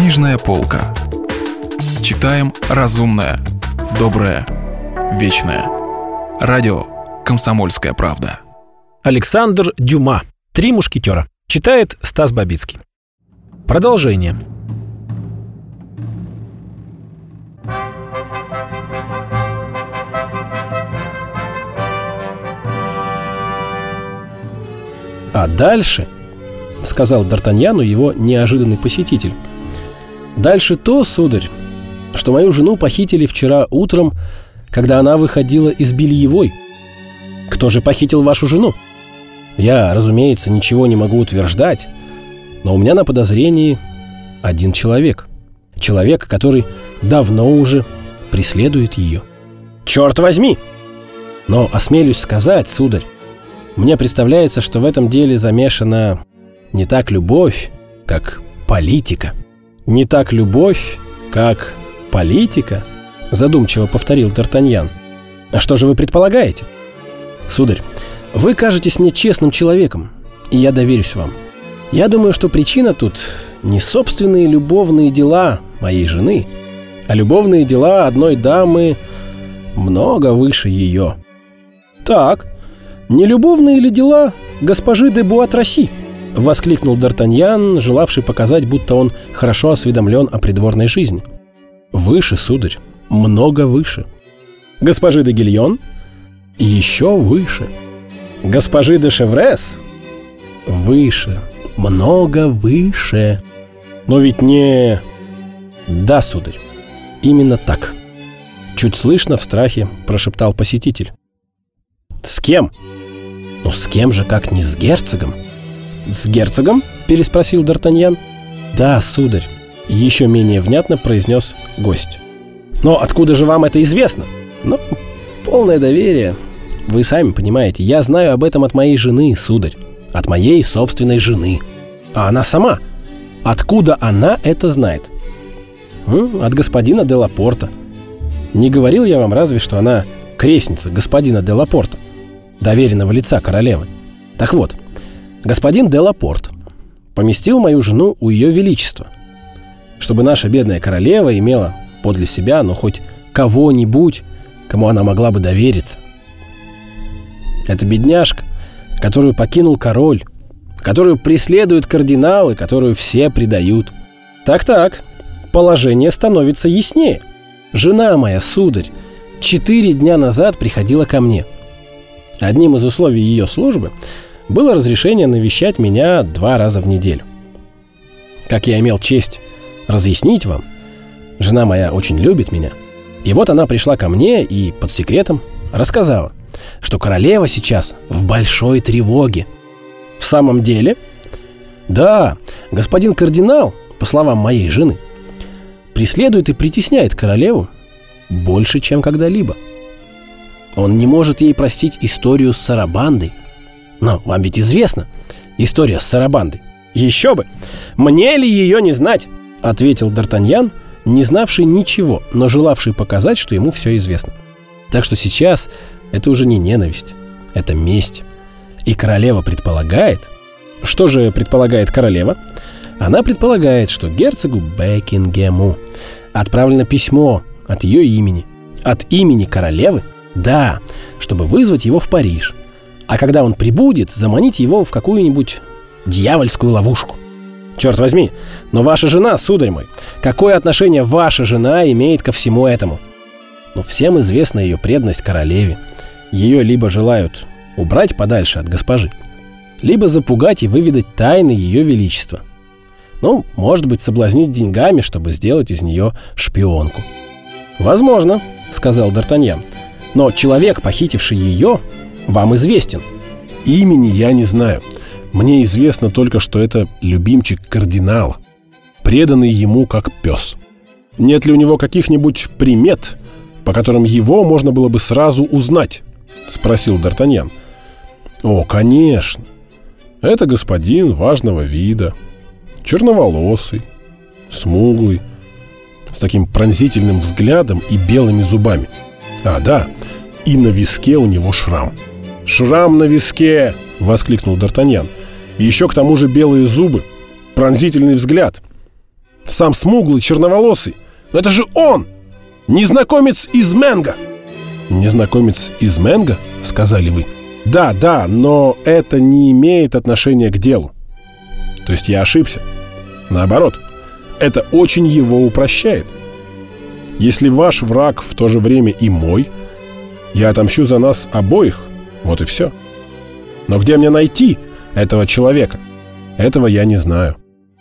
Книжная полка. Читаем разумное, доброе, вечное. Радио «Комсомольская правда». Александр Дюма. «Три мушкетера». Читает Стас Бабицкий. Продолжение. А дальше, сказал Д'Артаньяну его неожиданный посетитель, дальше то, сударь, что мою жену похитили вчера утром, когда она выходила из бельевой. Кто же похитил вашу жену? Я, разумеется, ничего не могу утверждать, но у меня на подозрении один человек. Человек, который давно уже преследует ее. Черт возьми! Но осмелюсь сказать, сударь, мне представляется, что в этом деле замешана не так любовь, как политика. Не так любовь, как политика, задумчиво повторил Д'Артаньян. А что же вы предполагаете? Сударь, вы кажетесь мне честным человеком, и я доверюсь вам. Я думаю, что причина тут не собственные любовные дела моей жены, а любовные дела одной дамы много выше ее. Так, не любовные ли дела госпожи де Буатраси? Воскликнул Д'Артаньян, желавший показать, будто он хорошо осведомлен о придворной жизни. Выше, сударь, много выше. Госпожи де Гильон? Еще выше. Госпожи де Шеврес? Выше, много выше. Но ведь не... Да, сударь, именно так. Чуть слышно в страхе прошептал посетитель. С кем? Ну с кем же, как не с герцогом? С герцогом? Переспросил Д'Артаньян. Да, сударь, еще менее внятно произнес гость. Но откуда же вам это известно? Ну, полное доверие. Вы сами понимаете, я знаю об этом от моей жены, сударь. От моей собственной жены. А она сама. Откуда она это знает? От господина де Лапорта. Не говорил я вам разве, что она крестница господина де Лапорта, доверенного лица королевы. Так вот, господин де Лапорт поместил мою жену у ее величества, чтобы наша бедная королева имела подле себя, ну, хоть кого-нибудь, кому она могла бы довериться. Это бедняжка, которую покинул король, которую преследуют кардиналы, которую все предают. Так-так, положение становится яснее. Жена моя, сударь, четыре дня назад приходила ко мне. Одним из условий ее службы было разрешение навещать меня два раза в неделю. Как я имел честь разъяснить вам, жена моя очень любит меня. И вот она пришла ко мне и под секретом рассказала, что королева сейчас в большой тревоге. В самом деле? Да, господин кардинал, по словам моей жены, преследует и притесняет королеву больше, чем когда-либо. Он не может ей простить историю с Сарабандой. Но вам ведь известна история с Сарабандой. Еще бы! Мне ли ее не знать? Ответил Д'Артаньян, не знавший ничего, но желавший показать, что ему все известно. Так что сейчас это уже не ненависть, это месть. И королева предполагает... Что же предполагает королева? Она предполагает, что герцогу Бекингему отправлено письмо от ее имени. От имени королевы? Да, чтобы вызвать его в Париж. А когда он прибудет, заманить его в какую-нибудь дьявольскую ловушку. Черт возьми, но ваша жена, сударь мой, какое отношение ваша жена имеет ко всему этому? Ну, всем известна ее преданность королеве. Ее либо желают убрать подальше от госпожи, либо запугать и выведать тайны ее величества. Ну, может быть, соблазнить деньгами, чтобы сделать из нее шпионку. «Возможно», — сказал Д'Артаньян. «Но человек, похитивший ее, вам известен». «Имени я не знаю. Мне известно только, что это любимчик кардинала, преданный ему как пес. Нет ли у него каких-нибудь примет, по которым его можно было бы сразу узнать?» — спросил Д'Артаньян. «О, конечно. Это господин важного вида, черноволосый, смуглый, с таким пронзительным взглядом и белыми зубами. А, да, и на виске у него шрам. «Шрам на виске!» — воскликнул Д'Артаньян. «И еще к тому же белые зубы, пронзительный взгляд. Сам смуглый, черноволосый. Но это же он! Незнакомец из Менга!» «Незнакомец из Менга?» — сказали вы. «Да, да, но это не имеет отношения к делу». То есть я ошибся. Наоборот, это очень его упрощает. Если ваш враг в то же время и мой, я отомщу за нас обоих. Вот и все. Но где мне найти этого человека? Этого я не знаю.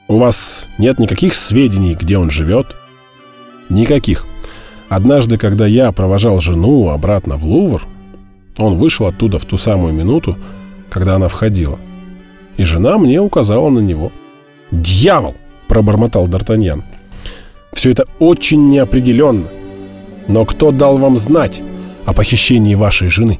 У вас нет никаких сведений, где он живет? Никаких. Однажды, когда я провожал жену обратно в Лувр, он вышел оттуда в ту самую минуту, когда она входила. И жена мне указала на него. «Дьявол!» – пробормотал Д'Артаньян. «Все это очень неопределенно. Но кто дал вам знать о похищении вашей жены?»